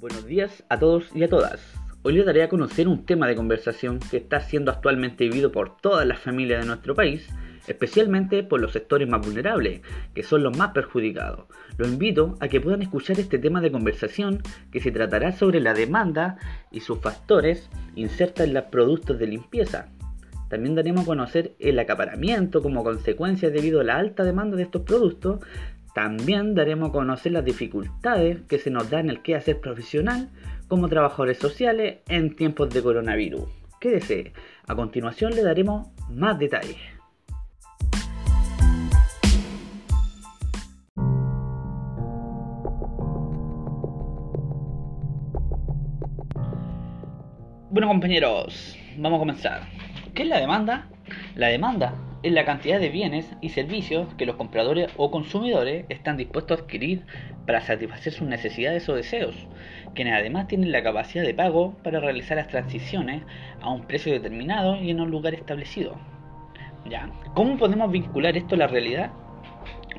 Buenos días a todos y a todas. Hoy les daré a conocer un tema de conversación que está siendo actualmente vivido por todas las familias de nuestro país, especialmente por los sectores más vulnerables, que son los más perjudicados. Los invito a que puedan escuchar este tema de conversación que se tratará sobre la demanda y sus factores insertas en los productos de limpieza. También daremos a conocer el acaparamiento como consecuencia debido a la alta demanda de estos productos, también daremos a conocer las dificultades que se nos da en el quehacer profesional como trabajadores sociales en tiempos de coronavirus. Quédese, a continuación le daremos más detalles. Bueno compañeros, vamos a comenzar. ¿Qué es la demanda? La demanda es la cantidad de bienes y servicios que los compradores o consumidores están dispuestos a adquirir para satisfacer sus necesidades o deseos, quienes además tienen la capacidad de pago para realizar las transiciones a un precio determinado y en un lugar establecido. ¿Ya? ¿Cómo podemos vincular esto a la realidad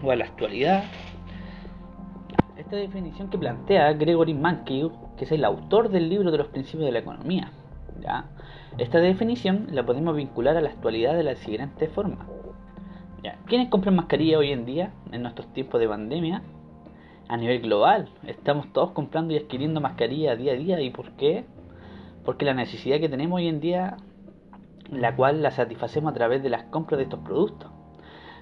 o a la actualidad? Esta definición que plantea Gregory Mankiw, que es el autor del libro de los principios de la economía, ¿ya? Esta definición la podemos vincular a la actualidad de la siguiente forma. ¿Ya? ¿Quiénes compran mascarilla hoy en día, en nuestros tiempos de pandemia? A nivel global, estamos todos comprando y adquiriendo mascarilla día a día. ¿Y por qué? Porque la necesidad que tenemos hoy en día, la cual la satisfacemos a través de las compras de estos productos.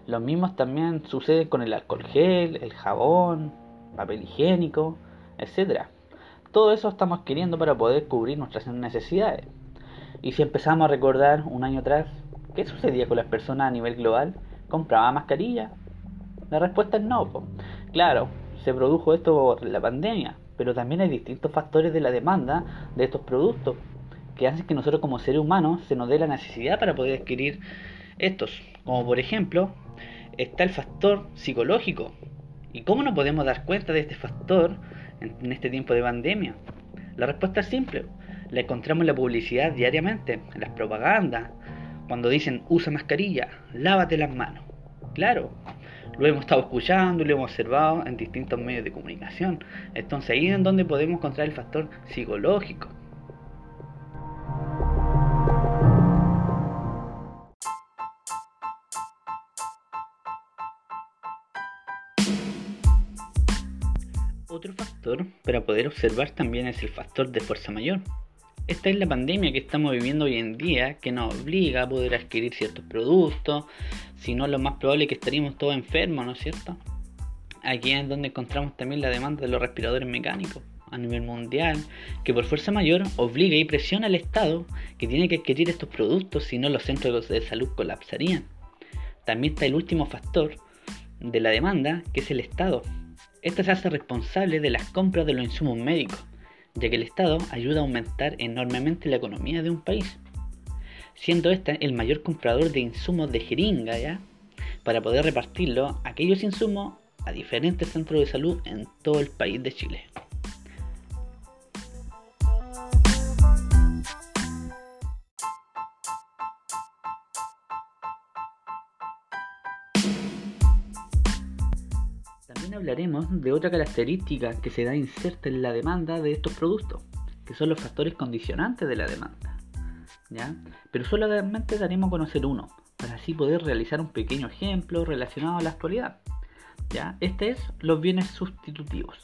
Los mismos también suceden con el alcohol gel, el jabón, papel higiénico, etc. Todo eso estamos adquiriendo para poder cubrir nuestras necesidades. Y si empezamos a recordar un año atrás, ¿qué sucedía con las personas a nivel global? ¿Compraba mascarilla? La respuesta es no. Claro, se produjo esto por la pandemia, pero también hay distintos factores de la demanda de estos productos que hacen que nosotros como seres humanos se nos dé la necesidad para poder adquirir estos. Como por ejemplo, está el factor psicológico. ¿Y cómo nos podemos dar cuenta de este factor en este tiempo de pandemia? La respuesta es simple la encontramos en la publicidad diariamente, en las propagandas, cuando dicen usa mascarilla, lávate las manos. Claro, lo hemos estado escuchando lo hemos observado en distintos medios de comunicación. Entonces ahí es donde podemos encontrar el factor psicológico. Otro factor para poder observar también es el factor de fuerza mayor. Esta es la pandemia que estamos viviendo hoy en día, que nos obliga a poder adquirir ciertos productos, si no lo más probable es que estaríamos todos enfermos, ¿no es cierto? Aquí es donde encontramos también la demanda de los respiradores mecánicos a nivel mundial, que por fuerza mayor obliga y presiona al Estado que tiene que adquirir estos productos, si no los centros de salud colapsarían. También está el último factor de la demanda, que es el Estado. Este se hace responsable de las compras de los insumos médicos ya que el Estado ayuda a aumentar enormemente la economía de un país, siendo este el mayor comprador de insumos de jeringa. Para poder repartirlo, aquellos insumos a diferentes centros de salud en todo el país de Chile. Hablaremos de otra característica que se da inserta en la demanda de estos productos, que son los factores condicionantes de la demanda. ¿ya? Pero solamente daremos a conocer uno, para así poder realizar un pequeño ejemplo relacionado a la actualidad. ¿ya? Este es los bienes sustitutivos.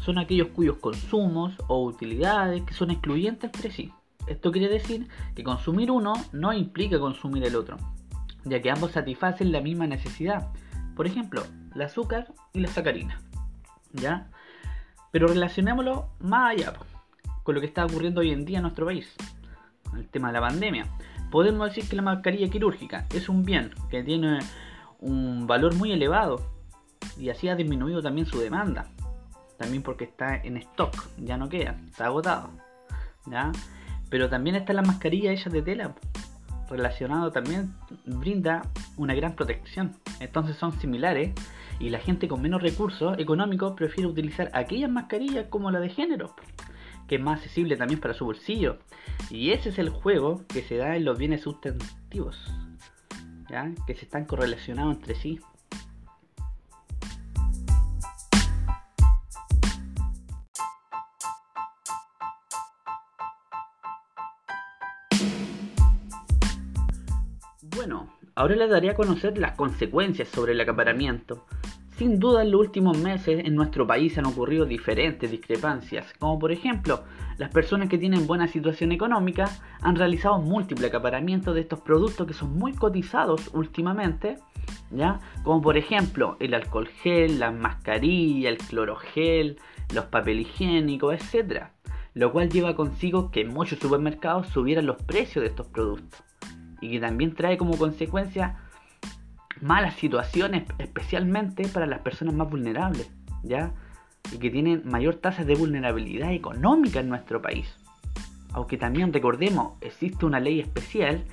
Son aquellos cuyos consumos o utilidades que son excluyentes entre sí. Esto quiere decir que consumir uno no implica consumir el otro, ya que ambos satisfacen la misma necesidad. Por ejemplo, el azúcar y la sacarina. ¿Ya? Pero relacionémoslo más allá con lo que está ocurriendo hoy en día en nuestro país, el tema de la pandemia. Podemos decir que la mascarilla quirúrgica es un bien que tiene un valor muy elevado y así ha disminuido también su demanda. También porque está en stock, ya no queda, está agotado. ¿ya? Pero también está la mascarilla hecha de tela, relacionado también brinda una gran protección. Entonces son similares y la gente con menos recursos económicos prefiere utilizar aquellas mascarillas como la de género, que es más accesible también para su bolsillo. Y ese es el juego que se da en los bienes sustantivos, ¿ya? que se están correlacionados entre sí. Ahora les daré a conocer las consecuencias sobre el acaparamiento. Sin duda en los últimos meses en nuestro país han ocurrido diferentes discrepancias, como por ejemplo, las personas que tienen buena situación económica han realizado múltiples acaparamientos de estos productos que son muy cotizados últimamente, ¿ya? Como por ejemplo el alcohol gel, la mascarilla, el clorogel, los papel higiénicos, etc. Lo cual lleva consigo que muchos supermercados subieran los precios de estos productos y que también trae como consecuencia malas situaciones, especialmente para las personas más vulnerables, ¿ya? Y que tienen mayor tasa de vulnerabilidad económica en nuestro país. Aunque también recordemos, existe una ley especial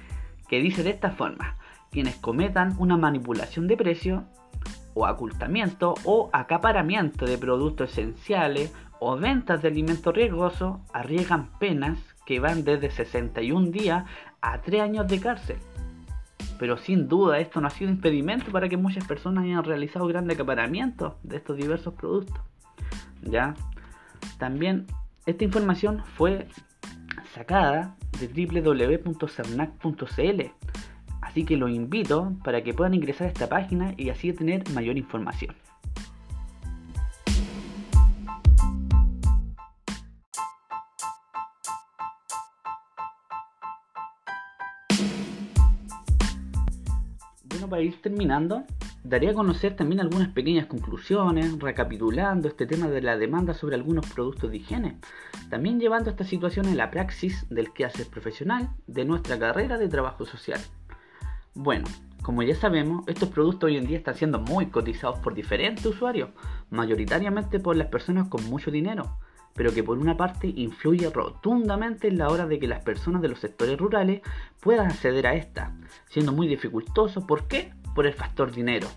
que dice de esta forma, quienes cometan una manipulación de precio o ocultamiento o acaparamiento de productos esenciales o ventas de alimentos riesgosos arriesgan penas que van desde 61 días a 3 años de cárcel. Pero sin duda esto no ha sido impedimento para que muchas personas hayan realizado grandes acaparamientos de estos diversos productos. ¿Ya? También esta información fue sacada de www.cernac.cl. Así que los invito para que puedan ingresar a esta página y así tener mayor información. Para ir terminando, daría a conocer también algunas pequeñas conclusiones, recapitulando este tema de la demanda sobre algunos productos de higiene, también llevando esta situación en la praxis del quehacer profesional de nuestra carrera de trabajo social. Bueno, como ya sabemos, estos productos hoy en día están siendo muy cotizados por diferentes usuarios, mayoritariamente por las personas con mucho dinero, pero que por una parte influye rotundamente en la hora de que las personas de los sectores rurales puedan acceder a esta, siendo muy dificultoso. ¿Por qué? Por el factor dinero.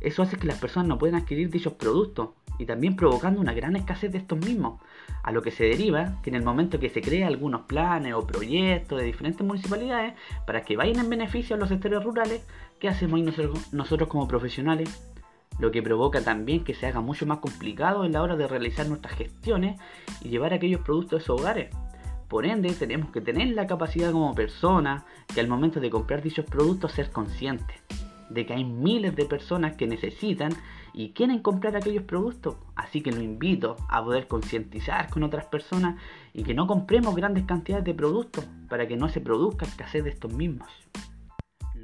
Eso hace que las personas no puedan adquirir dichos productos y también provocando una gran escasez de estos mismos, a lo que se deriva que en el momento que se crean algunos planes o proyectos de diferentes municipalidades para que vayan en beneficio a los sectores rurales, ¿qué hacemos nosotros como profesionales? Lo que provoca también que se haga mucho más complicado en la hora de realizar nuestras gestiones y llevar aquellos productos a esos hogares. Por ende, tenemos que tener la capacidad como persona que al momento de comprar dichos productos ser conscientes de que hay miles de personas que necesitan y quieren comprar aquellos productos. Así que lo invito a poder concientizar con otras personas y que no compremos grandes cantidades de productos para que no se produzca escasez de estos mismos.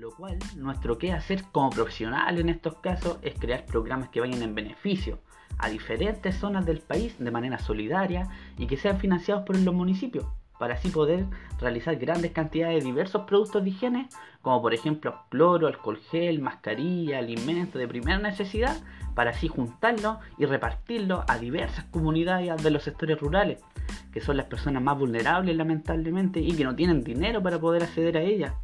Lo cual, nuestro que hacer como profesional en estos casos es crear programas que vayan en beneficio a diferentes zonas del país de manera solidaria y que sean financiados por los municipios, para así poder realizar grandes cantidades de diversos productos de higiene, como por ejemplo cloro, alcohol gel, mascarilla, alimentos de primera necesidad, para así juntarlos y repartirlos a diversas comunidades de los sectores rurales, que son las personas más vulnerables lamentablemente y que no tienen dinero para poder acceder a ellas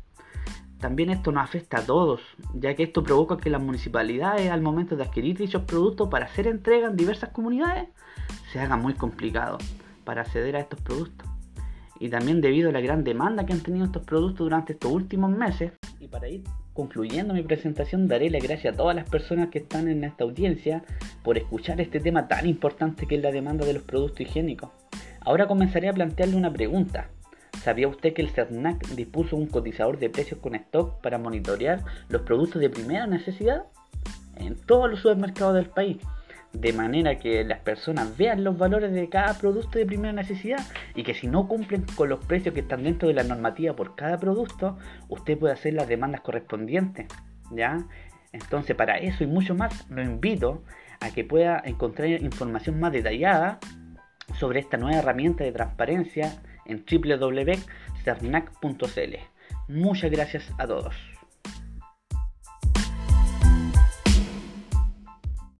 también esto nos afecta a todos, ya que esto provoca que las municipalidades al momento de adquirir dichos productos para hacer entrega en diversas comunidades se haga muy complicado para acceder a estos productos. Y también debido a la gran demanda que han tenido estos productos durante estos últimos meses. Y para ir concluyendo mi presentación, daré las gracias a todas las personas que están en esta audiencia por escuchar este tema tan importante que es la demanda de los productos higiénicos. Ahora comenzaré a plantearle una pregunta. ¿Sabía usted que el CERNAC dispuso un cotizador de precios con stock para monitorear los productos de primera necesidad en todos los supermercados del país? De manera que las personas vean los valores de cada producto de primera necesidad y que si no cumplen con los precios que están dentro de la normativa por cada producto, usted puede hacer las demandas correspondientes. ¿Ya? Entonces, para eso y mucho más, lo invito a que pueda encontrar información más detallada sobre esta nueva herramienta de transparencia en www.cernac.cl. Muchas gracias a todos.